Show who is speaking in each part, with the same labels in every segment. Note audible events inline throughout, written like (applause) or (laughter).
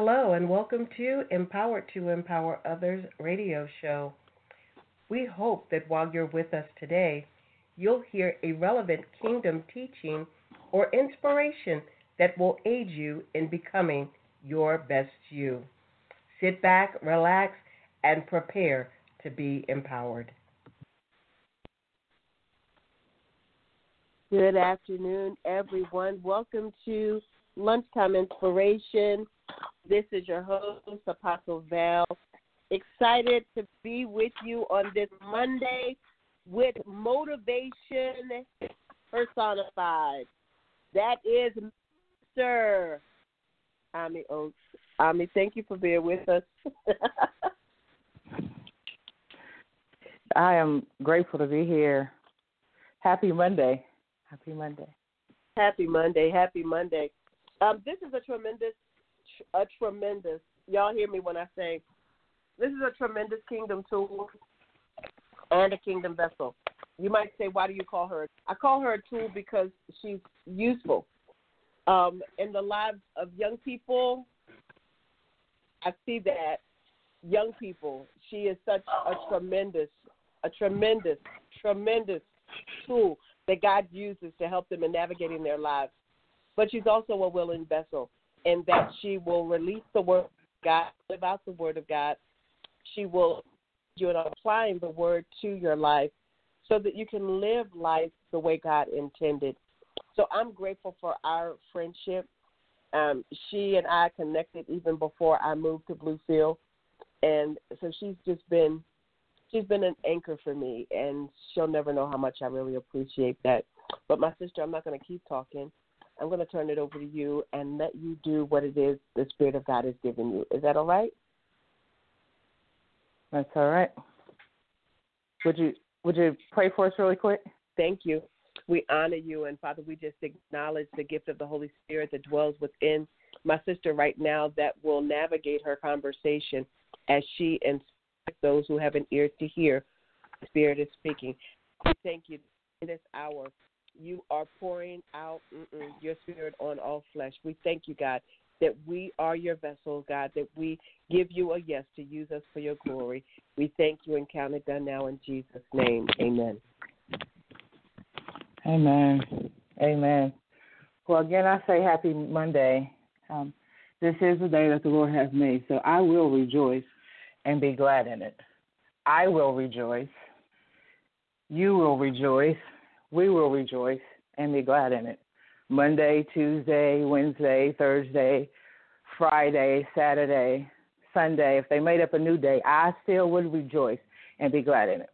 Speaker 1: Hello, and welcome to Empowered to Empower Others radio show. We hope that while you're with us today, you'll hear a relevant kingdom teaching or inspiration that will aid you in becoming your best you. Sit back, relax, and prepare to be empowered. Good afternoon, everyone. Welcome to Lunchtime Inspiration this is your host, Apostle Val. Excited to be with you on this Monday with motivation personified. That is Mr. Omi Oakes. Omi, thank you for being with us. (laughs)
Speaker 2: I am grateful to be here. Happy Monday. Happy Monday.
Speaker 1: Happy Monday. Happy Monday. Um, this is a tremendous a tremendous. Y'all hear me when I say this is a tremendous kingdom tool and a kingdom vessel. You might say, why do you call her? I call her a tool because she's useful um, in the lives of young people. I see that young people. She is such a tremendous, a tremendous, tremendous tool that God uses to help them in navigating their lives. But she's also a willing vessel and that she will release the word of God, live out the word of God. She will you know applying the word to your life so that you can live life the way God intended. So I'm grateful for our friendship. Um, she and I connected even before I moved to Bluefield, and so she's just been she's been an anchor for me, and she'll never know how much I really appreciate that. But my sister, I'm not going to keep talking. I'm going to turn it over to you and let you do what it is the Spirit of God has given you. Is that all right?
Speaker 2: That's all right. Would you would you pray for us really quick?
Speaker 1: Thank you. We honor you and Father, we just acknowledge the gift of the Holy Spirit that dwells within my sister right now that will navigate her conversation as she inspires those who have an ear to hear. The Spirit is speaking. We thank you in this hour you are pouring out your spirit on all flesh. We thank you, God, that we are your vessels, God, that we give you a yes to use us for your glory. We thank you and count it done now in Jesus' name. Amen.
Speaker 2: Amen. Amen. Well, again, I say happy Monday. Um, this is the day that the Lord has made, so I will rejoice and be glad in it. I will rejoice. You will rejoice we will rejoice and be glad in it. Monday, Tuesday, Wednesday, Thursday, Friday, Saturday, Sunday, if they made up a new day, I still would rejoice and be glad in it.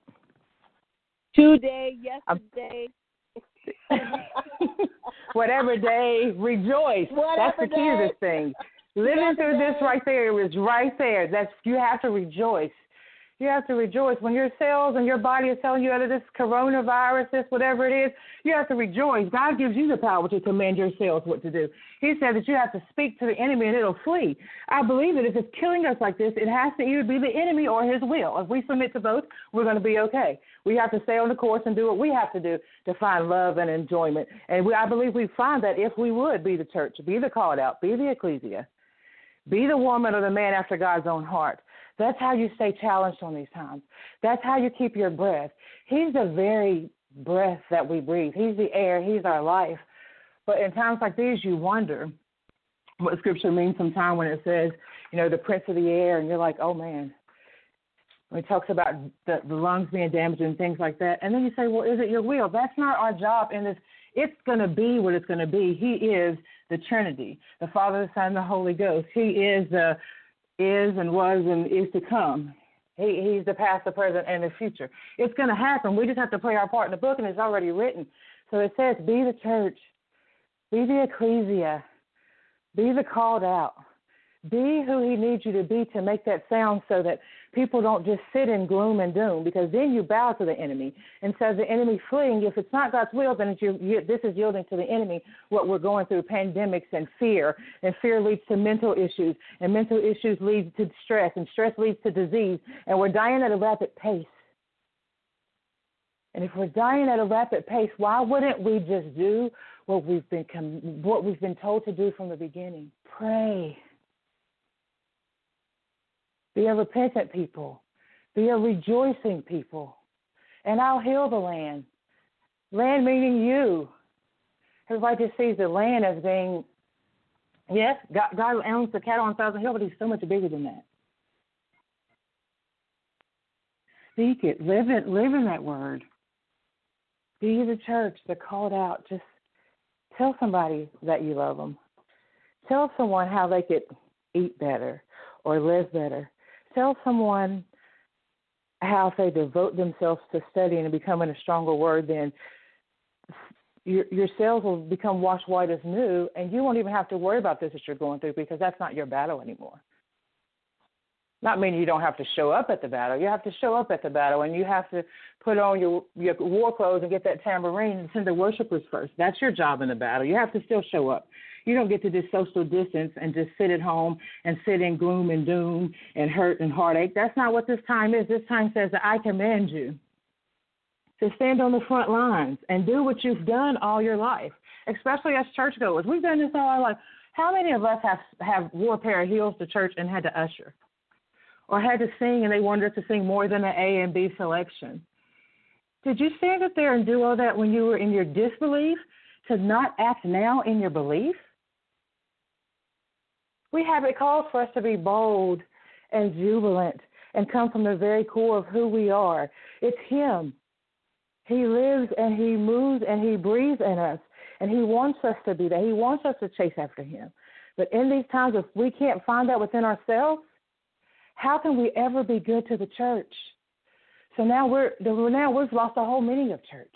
Speaker 1: Today, yesterday. (laughs)
Speaker 2: Whatever day, rejoice.
Speaker 1: Whatever
Speaker 2: That's the key
Speaker 1: day.
Speaker 2: to this thing. Living through this right there is right there. That's you have to rejoice you have to rejoice. When your cells and your body is telling you out of this coronavirus, this whatever it is, you have to rejoice. God gives you the power to command your cells what to do. He said that you have to speak to the enemy and it'll flee. I believe that if it's killing us like this, it has to either be the enemy or his will. If we submit to both, we're going to be okay. We have to stay on the course and do what we have to do to find love and enjoyment. And we, I believe we find that if we would be the church, be the called out, be the ecclesia, be the woman or the man after God's own heart that's how you stay challenged on these times. That's how you keep your breath. He's the very breath that we breathe. He's the air. He's our life. But in times like these, you wonder what Scripture means sometimes when it says, you know, the prince of the air, and you're like, oh man. When it talks about the, the lungs being damaged and things like that. And then you say, well, is it your will? That's not our job in this. It's going to be what it's going to be. He is the Trinity, the Father, the Son, the Holy Ghost. He is the is and was and is to come. He, he's the past, the present, and the future. It's going to happen. We just have to play our part in the book, and it's already written. So it says, be the church. Be the ecclesia. Be the called out. Be who He needs you to be to make that sound so that people don't just sit in gloom and doom because then you bow to the enemy. And says the enemy fleeing, if it's not God's will, then you, you, this is yielding to the enemy what we're going through pandemics and fear. And fear leads to mental issues. And mental issues lead to stress. And stress leads to disease. And we're dying at a rapid pace. And if we're dying at a rapid pace, why wouldn't we just do what we've been what we've been told to do from the beginning? Pray. Be a repentant people. Be a rejoicing people. And I'll heal the land. Land meaning you. Everybody just sees the land as being, yes, God, God owns the cattle on Thousand Hill, but He's so much bigger than that. Speak it. Live it. Live in that word. Be the church, the called out. Just tell somebody that you love them. Tell someone how they could eat better or live better tell someone how they devote themselves to studying and becoming a stronger word, then your your cells will become washed white as new, and you won't even have to worry about this that you're going through because that's not your battle anymore. Not meaning you don't have to show up at the battle. You have to show up at the battle, and you have to put on your your war clothes and get that tambourine and send the worshipers first. That's your job in the battle. You have to still show up. You don't get to just social distance and just sit at home and sit in gloom and doom and hurt and heartache. That's not what this time is. This time says that I command you to stand on the front lines and do what you've done all your life, especially as churchgoers. We've done this all our life. How many of us have have wore a pair of heels to church and had to usher, or had to sing and they wanted us to sing more than an A and B selection? Did you stand up there and do all that when you were in your disbelief to not act now in your belief? We have it calls for us to be bold and jubilant and come from the very core of who we are. It's Him. He lives and He moves and He breathes in us. And He wants us to be that. He wants us to chase after Him. But in these times, if we can't find that within ourselves, how can we ever be good to the church? So now we're now we've lost the whole meaning of church.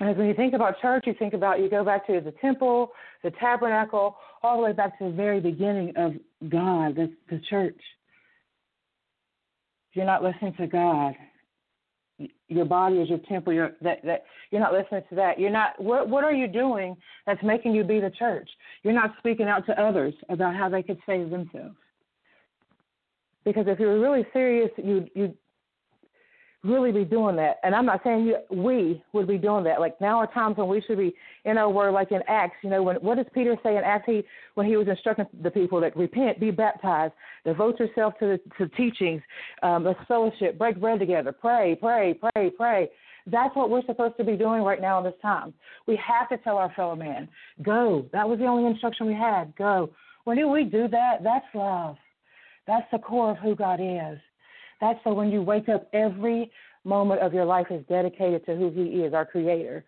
Speaker 2: And when you think about church, you think about you go back to the temple, the tabernacle, all the way back to the very beginning of God, the, the church. If you're not listening to God, your body is your temple. You're that, that you're not listening to that. You're not. What what are you doing that's making you be the church? You're not speaking out to others about how they could save themselves. Because if you're really serious, you you really be doing that. And I'm not saying you, we would be doing that. Like now are times when we should be in our word, like in Acts. You know, when what does Peter say in Acts? He when he was instructing the people that repent, be baptized, devote yourself to the to teachings, um, fellowship, break bread together, pray, pray, pray, pray. That's what we're supposed to be doing right now in this time. We have to tell our fellow man, go. That was the only instruction we had. Go. When do we do that, that's love. That's the core of who God is. That's so when you wake up, every moment of your life is dedicated to who He is, our Creator,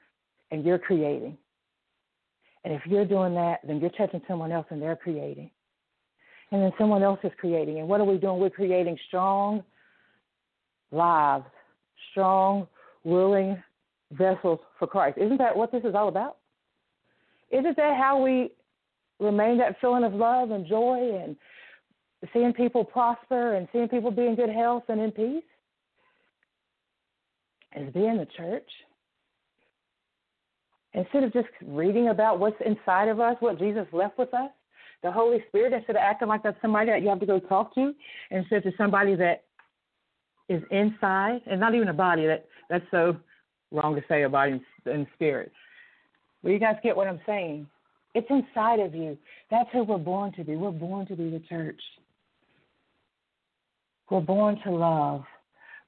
Speaker 2: and you're creating. And if you're doing that, then you're touching someone else and they're creating. And then someone else is creating. And what are we doing? We're creating strong lives, strong, willing vessels for Christ. Isn't that what this is all about? Isn't that how we remain that feeling of love and joy and seeing people prosper and seeing people be in good health and in peace is being the church. Instead of just reading about what's inside of us, what Jesus left with us, the Holy Spirit, instead of acting like that's somebody that you have to go talk to, instead of somebody that is inside, and not even a body, that that's so wrong to say a body and spirit. But you guys get what I'm saying. It's inside of you. That's who we're born to be. We're born to be the church. We're born to love.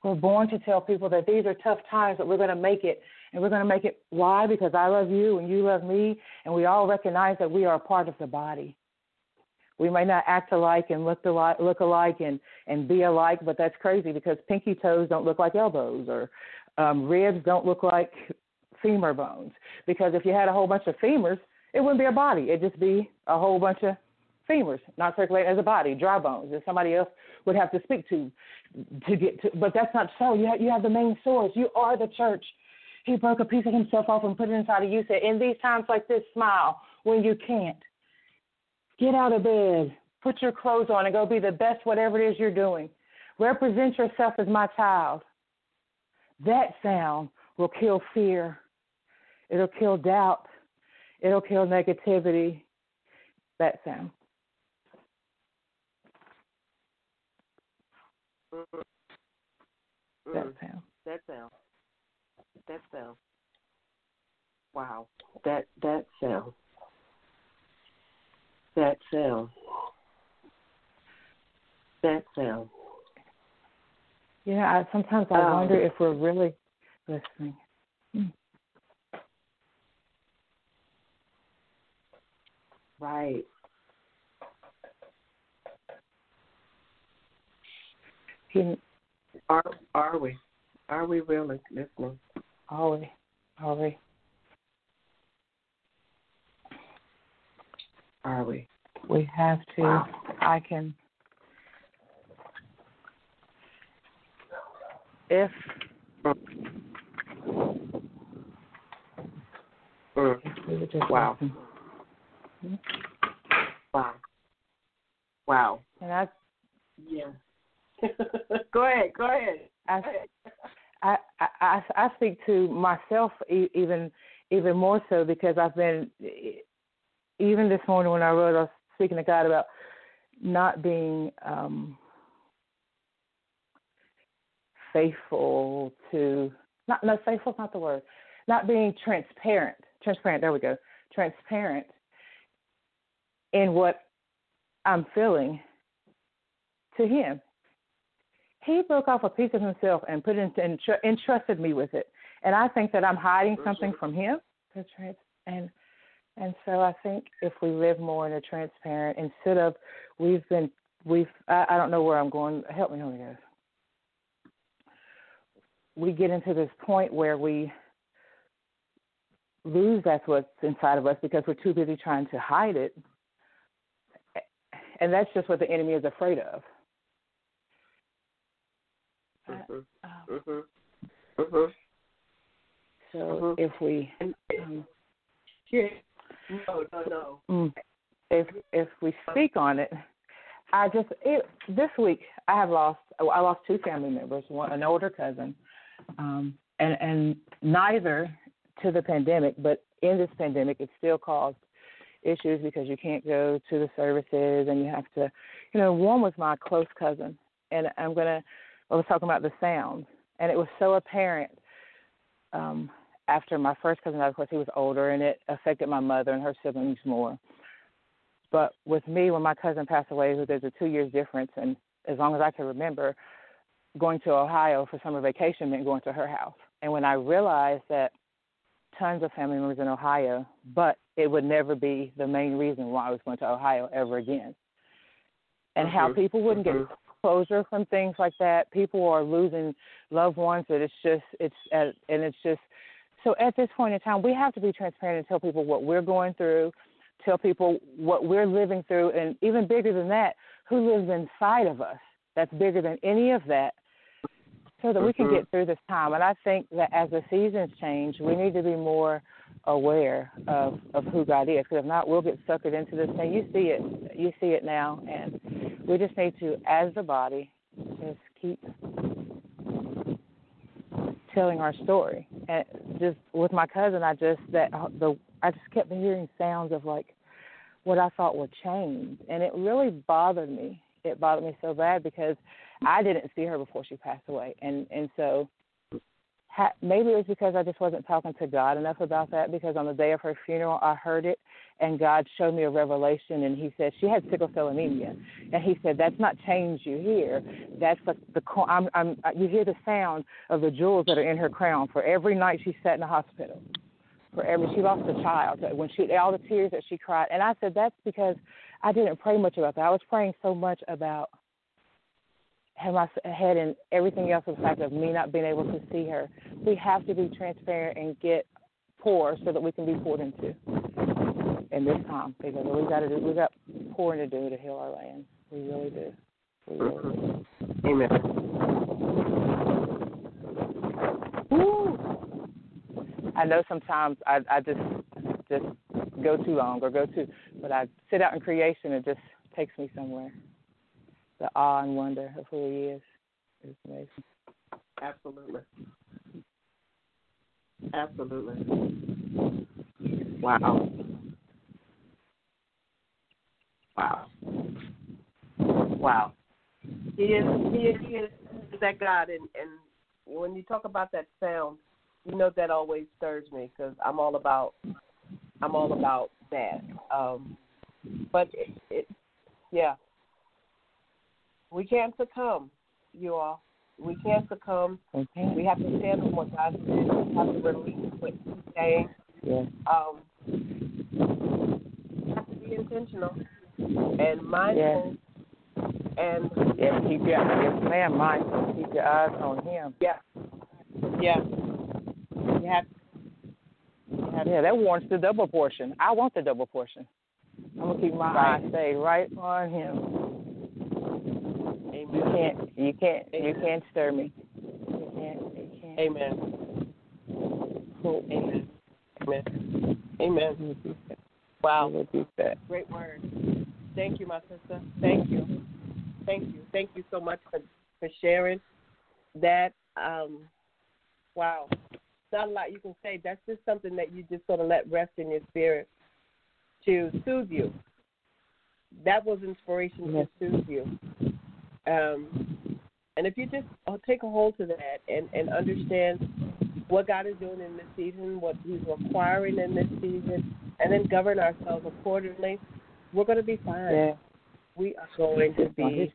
Speaker 2: We're born to tell people that these are tough times, but we're going to make it. And we're going to make it. Why? Because I love you and you love me, and we all recognize that we are a part of the body. We may not act alike and look alike, look alike and, and be alike, but that's crazy because pinky toes don't look like elbows, or um, ribs don't look like femur bones. Because if you had a whole bunch of femurs, it wouldn't be a body. It'd just be a whole bunch of femurs, not circulating as a body, dry bones that somebody else would have to speak to to get to. But that's not so. You have, you have the main source. You are the church. He broke a piece of himself off and put it inside of you. Said, in these times like this, smile when you can't. Get out of bed. Put your clothes on and go be the best whatever it is you're doing. Represent yourself as my child. That sound will kill fear. It'll kill doubt. It'll kill negativity. That sound.
Speaker 1: Mm-hmm.
Speaker 2: That sound.
Speaker 1: That sound. That sound. Wow. That that sound. That sound. That sound.
Speaker 2: You know, I, sometimes I
Speaker 1: Um,
Speaker 2: wonder if we're really listening. Hmm.
Speaker 1: Right. Are are we? Are we really listening?
Speaker 2: are we? Are we?
Speaker 1: Are we?
Speaker 2: We have to.
Speaker 1: Wow.
Speaker 2: I can. If
Speaker 1: Mm.
Speaker 2: if we just
Speaker 1: Wow.
Speaker 2: listen.
Speaker 1: Wow. Wow.
Speaker 2: And I,
Speaker 1: Yeah. (laughs) go ahead. Go ahead.
Speaker 2: I, I, I, I speak to myself even even more so because I've been even this morning when I wrote, I was speaking to God about not being um, faithful to not no faithful is not the word not being transparent transparent there we go transparent in what I'm feeling to Him he broke off a piece of himself and put it and tr- entrusted me with it. And I think that I'm hiding something from him. The trans- and and so I think if we live more in a transparent instead of we've been we've I, I don't know where I'm going. Help me, Holy Ghost. We get into this point where we lose that's what's inside of us because we're too busy trying to hide it. And that's just what the enemy is afraid of.
Speaker 1: Mhm.
Speaker 2: Um,
Speaker 1: Mhm. Mhm.
Speaker 2: So if we um,
Speaker 1: yeah. No, no, no.
Speaker 2: mm, if if we speak on it, I just it, this week I have lost I lost two family members, one an older cousin, um, and and neither to the pandemic, but in this pandemic it still caused issues because you can't go to the services and you have to, you know, one was my close cousin, and I'm gonna I was talking about the sounds, and it was so apparent um, after my first cousin died. Of course, he was older, and it affected my mother and her siblings more. But with me, when my cousin passed away, there's a two years difference, and as long as I can remember, going to Ohio for summer vacation meant going to her house. And when I realized that tons of family members in Ohio, but it would never be the main reason why I was going to Ohio ever again. And how
Speaker 1: Mhm.
Speaker 2: people wouldn't
Speaker 1: Mhm.
Speaker 2: get closure from things like that. People are losing loved ones that it's just it's and it's just so at this point in time we have to be transparent and tell people what we're going through, tell people what we're living through and even bigger than that, who lives inside of us. That's bigger than any of that. So that we can
Speaker 1: Mhm.
Speaker 2: get through this time. And I think that as the seasons change, we need to be more aware of, of who God is. Because if not, we'll get suckered into this thing. You see it. You see it now. And we just need to, as the body, just keep telling our story. And just with my cousin, I just that the I just kept hearing sounds of like what I thought were chains, and it really bothered me. It bothered me so bad because I didn't see her before she passed away, and and so ha- maybe it was because I just wasn't talking to God enough about that. Because on the day of her funeral, I heard it, and God showed me a revelation, and He said she had sickle cell anemia, and He said that's not change you hear, that's the the I'm, I'm you hear the sound of the jewels that are in her crown for every night she sat in the hospital. For every she lost a child when she all the tears that she cried, and I said that's because I didn't pray much about that. I was praying so much about had my head and everything else fact of me not being able to see her. We have to be transparent and get poor so that we can be poured into in this time because we got to do we got pouring to do to heal our land. We really do. We really mm-hmm. do.
Speaker 1: Amen.
Speaker 2: Woo! I know sometimes I I just just go too long or go too, but I sit out in creation. It just takes me somewhere. The awe and wonder of who He is is amazing.
Speaker 1: Absolutely. Absolutely. Wow. Wow. Wow. He is he is, he is that God and and when you talk about that sound, you know that always stirs me because I'm all about I'm all about that. Um, but it, it, yeah, we can't succumb, you all. We can't succumb.
Speaker 2: Okay.
Speaker 1: We have to stand on what God said. We have to release what He's saying.
Speaker 2: Yeah.
Speaker 1: Um, you have to be intentional and mindful. And
Speaker 2: Yes, keep your yes, ma'am, mindful. Keep your eyes on Him.
Speaker 1: yeah, yeah, you have. You have
Speaker 2: Yeah, that warrants the double portion. I want the double portion. I'm gonna keep my
Speaker 1: Right.
Speaker 2: eyes stay right on Him. You can't, you can't, you can't stir me. You can't, you can't.
Speaker 1: Amen. Amen. Amen. Amen. Wow. Great word. Thank you, my sister. Thank you. Thank you. Thank you so much for, for sharing that. Um, wow. Not a lot you can say. That's just something that you just sort of let rest in your spirit to soothe you. That was inspiration
Speaker 2: Yes.
Speaker 1: to soothe you. Um, and if you just uh, take a hold to that and, and understand what God is doing in this season, what He's requiring in this season, and then govern ourselves accordingly, we're going to be fine.
Speaker 2: Yeah.
Speaker 1: We are going to be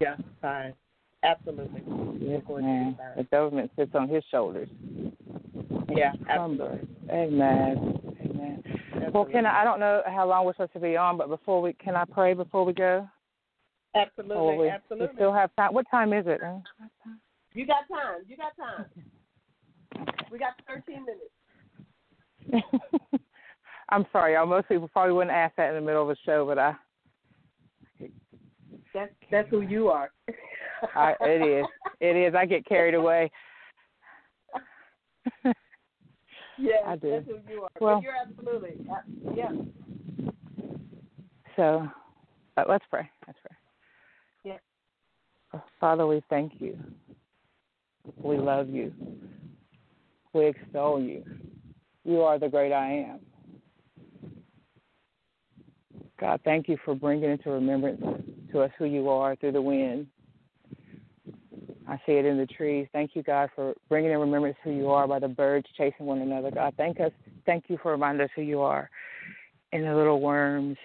Speaker 1: just fine. Absolutely.
Speaker 2: Yes,
Speaker 1: We're going to
Speaker 2: man. The government sits on His shoulders.
Speaker 1: Yeah, absolutely.
Speaker 2: Amen. Amen. Well, can I? I don't know how long we're supposed to be on, but before we, can I pray before we go?
Speaker 1: Absolutely.
Speaker 2: We,
Speaker 1: absolutely.
Speaker 2: we still have time. What time is it?
Speaker 1: You got time. You got time. We got 13 minutes. (laughs)
Speaker 2: I'm sorry, y'all. Most people probably wouldn't ask that in the middle of a show, but I,
Speaker 1: That's that's who you are. (laughs)
Speaker 2: I it is. It is. I get carried away. (laughs)
Speaker 1: Yes,
Speaker 2: I do.
Speaker 1: that's who you are.
Speaker 2: Well-
Speaker 1: But you're absolutely. uh, Yeah.
Speaker 2: So, let's pray. Let's pray. Father, we thank you. We love you. We extol you. You are the great I am. God, thank you for bringing into remembrance to us who you are through the wind. I see it in the trees. Thank you, God, for bringing in remembrance who you are by the birds chasing one another. God, thank us. Thank you for reminding us who you are in the little worms.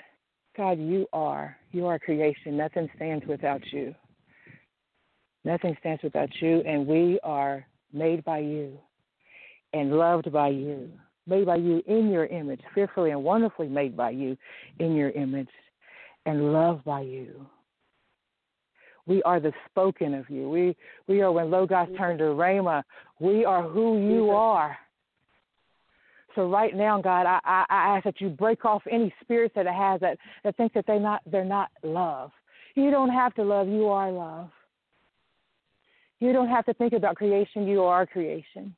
Speaker 2: God, you are. You are creation. Nothing stands without you. Nothing stands without you, and we are made by you and loved by you, made by you in your image, fearfully and wonderfully made by you in your image, and loved by you. We are the spoken of you. We we are when Logos turned to Rhema. We are who you are. So right now, God, I, I, I ask that you break off any spirits that it has that, that think that they not they're not love. You don't have to love, you are love. You don't have to think about creation, you are creation.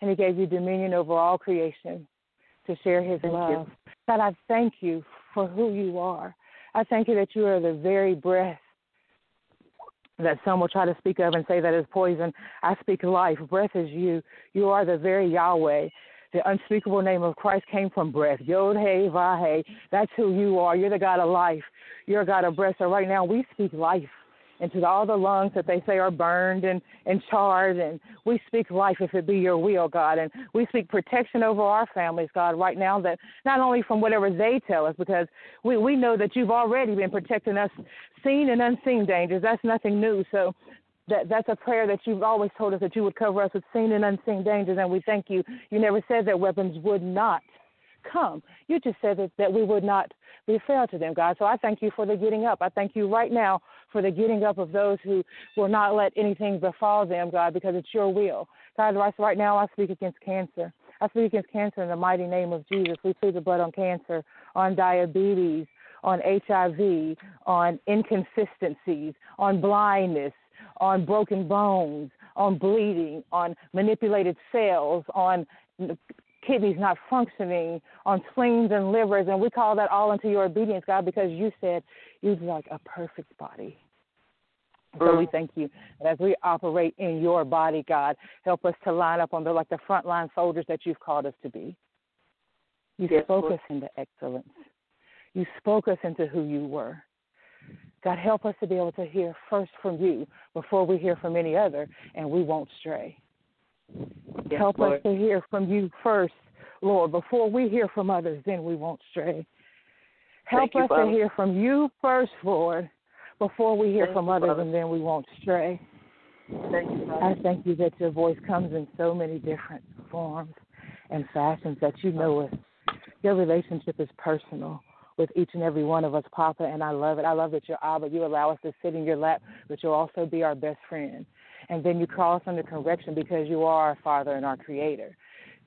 Speaker 2: And he gave you dominion over all creation to share his
Speaker 1: Thank you.
Speaker 2: love. God, I thank you for who you are. I thank you that you are the very breath that some will try to speak of and say that is poison. I speak life. Breath is you. You are the very Yahweh. The unspeakable name of Christ came from breath. Yod He Vah He. That's who you are. You're the God of life. You're a God of breath. So right now we speak life into all the lungs that they say are burned and, and charred. And we speak life if it be your will, God. And we speak protection over our families, God, right now, that not only from whatever they tell us, because we, we know that you've already been protecting us, seen and unseen dangers. That's nothing new. So that that's a prayer that you've always told us that you would cover us with seen and unseen dangers, and we thank you. You never said that weapons would not come. You just said that, that we would not befell to them, God. So I thank you for the getting up. I thank you right now for the getting up of those who will not let anything befall them, God, because it's your will. God, right, now I speak against cancer. I speak against cancer in the mighty name of Jesus. We plead the blood on cancer, on diabetes, on HIV, on inconsistencies, on blindness, on broken bones, on bleeding, on manipulated cells, on kidneys not functioning, on spleens and livers, and we call that all into your obedience, God, because you said you'd like a perfect body. So we mm. thank you. And as we operate in your body, God, help us to line up on the like the frontline soldiers that you've called us to be. You yes, spoke Lord. us into excellence. You spoke us into who you were. God, help us to be able to hear first from you before we hear from any other, and we won't stray. Yes, help Lord. us to hear from you first, Lord, before we hear from others, then we won't stray. Help
Speaker 1: Thank
Speaker 2: us
Speaker 1: you,
Speaker 2: to hear from you first, Lord, before we hear
Speaker 1: thank
Speaker 2: from
Speaker 1: you,
Speaker 2: others,
Speaker 1: Father.
Speaker 2: and then we won't stray.
Speaker 1: Thank you,
Speaker 2: I thank you that your voice comes in so many different forms and fashions that you know us. Your relationship is personal with each and every one of us, Papa, and I love it. I love that you're Abba. You allow us to sit in your lap, but you'll also be our best friend. And then you call us under correction because you are our Father and our Creator.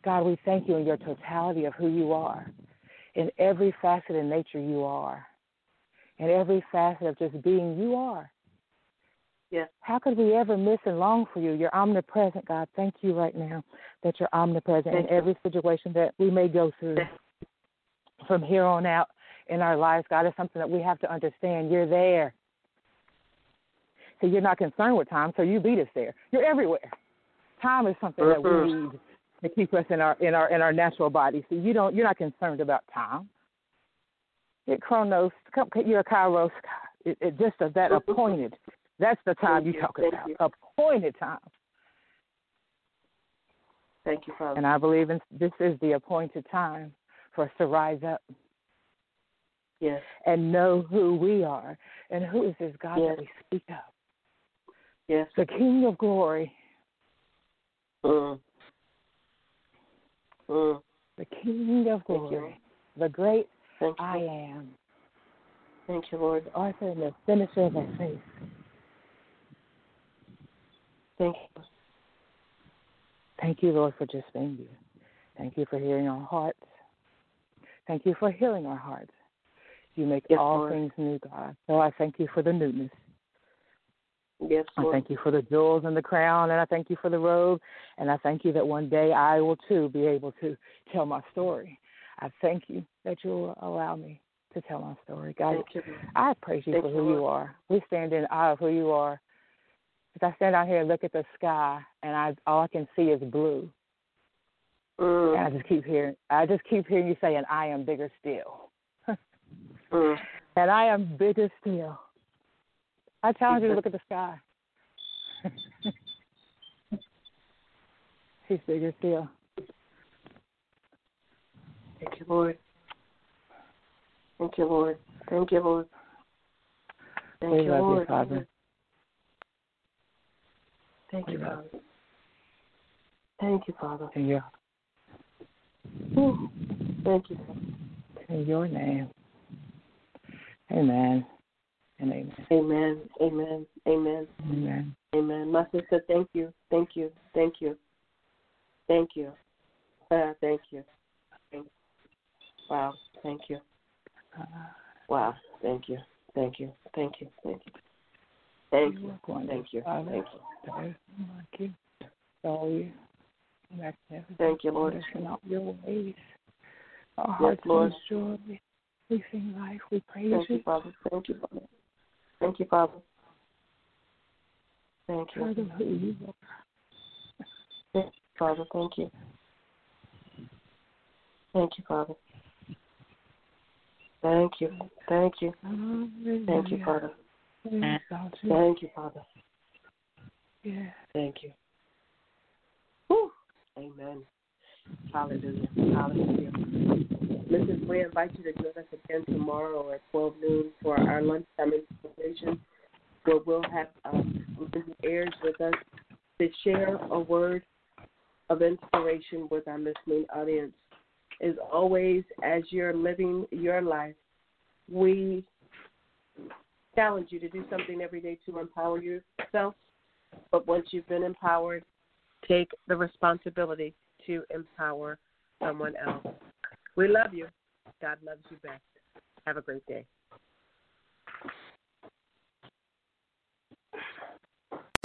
Speaker 2: God, we thank you in your totality of who you are. In every facet and nature, you are. In every facet of just being, you are.
Speaker 1: Yes.
Speaker 2: How could we ever miss and long for you? You're omnipresent, God. Thank you right now that you're omnipresent
Speaker 1: Thank
Speaker 2: in
Speaker 1: you.
Speaker 2: every situation that we may go through from here on out in our lives, God, is something that we have to understand. You're there. So you're not concerned with time, so you beat us there. You're everywhere. Time is something that we
Speaker 1: Mm-hmm.
Speaker 2: need to keep us in our in our in our natural body. So you don't you're not concerned about time. It chronos, you're a kairos. It, it just of that
Speaker 1: Mm-hmm.
Speaker 2: appointed. That's the time
Speaker 1: Thank
Speaker 2: you
Speaker 1: you.
Speaker 2: talk about.
Speaker 1: you.
Speaker 2: Appointed time.
Speaker 1: Thank you, Father.
Speaker 2: And I believe in, this is the appointed time for us to rise up
Speaker 1: yes.
Speaker 2: and know who we are and who is this God
Speaker 1: Yes.
Speaker 2: that we speak of.
Speaker 1: Yes.
Speaker 2: The King of Glory,
Speaker 1: Mm. Mm.
Speaker 2: the King of
Speaker 1: you.
Speaker 2: Glory, the great
Speaker 1: Thank you.
Speaker 2: I am,
Speaker 1: Thank you, Lord.
Speaker 2: Author and the finisher of our faith.
Speaker 1: Thank you.
Speaker 2: Thank you, Lord, for just being you. Thank you for hearing our hearts. Thank you for healing our hearts. You make
Speaker 1: Yes,
Speaker 2: all
Speaker 1: Lord.
Speaker 2: things new, God. So I thank you for the newness.
Speaker 1: Yes,
Speaker 2: I thank you for the jewels and the crown, and I thank you for the robe, and I thank you that one day I will too be able to tell my story. I thank you that you will allow me to tell my story. God,
Speaker 1: you.
Speaker 2: I praise you
Speaker 1: Thank
Speaker 2: for who you
Speaker 1: Lord.
Speaker 2: are. We stand in awe of who you are. As I stand out here and look at the sky, and I all I can see is blue, and I
Speaker 1: Mm.
Speaker 2: just keep hearing, I just keep hearing you saying, "I am bigger still," (laughs)
Speaker 1: Mm.
Speaker 2: and I am bigger still. I challenge you to look at the sky. (laughs) He's bigger still.
Speaker 1: Thank you, Lord. Thank you, Lord. Thank you, Lord. Thank
Speaker 2: We
Speaker 1: you,
Speaker 2: love you, Father.
Speaker 1: Thank you, Father. Thank you, Father.
Speaker 2: Your,
Speaker 1: Whew. Thank you.
Speaker 2: In your name. Amen. And amen.
Speaker 1: Amen. Amen. Amen.
Speaker 2: Amen.
Speaker 1: Amen. My sister, thank you. Thank you. Thank you. Thank you. Uh, thank you. Thank Wow. Thank you.
Speaker 2: Uh,
Speaker 1: Wow. Thank you. Thank you. Thank you. Thank you. Thank you. Thank you. Thank you.
Speaker 2: There is none like you. All you. Magnificent.
Speaker 1: Thank you, Lord.
Speaker 2: all your ways. Our
Speaker 1: Yes,
Speaker 2: hearts
Speaker 1: Lord.
Speaker 2: We sing life. We praise
Speaker 1: Thank
Speaker 2: you.
Speaker 1: you, Father. Thank you, Father. Thank you, Father. Thank you.
Speaker 2: of who you are.
Speaker 1: Thank you, Father. Thank you. Thank you, Father. Thank you. Thank you. Thank you, Father.
Speaker 2: Hallelujah. Exalt you.
Speaker 1: Thank you, Father.
Speaker 2: Yeah.
Speaker 1: Thank you. Whew. Amen. Hallelujah. Hallelujah. Mrs. We invite you to join us again tomorrow at 12 noon for our lunch lunchtime where we'll have um, Mrs. With us to share a word of inspiration with our listening audience. As always, as you're living your life, we challenge you to do something every day to empower yourself. But once you've been empowered, take the responsibility to empower someone else. We love you. God loves you best. Have a great day.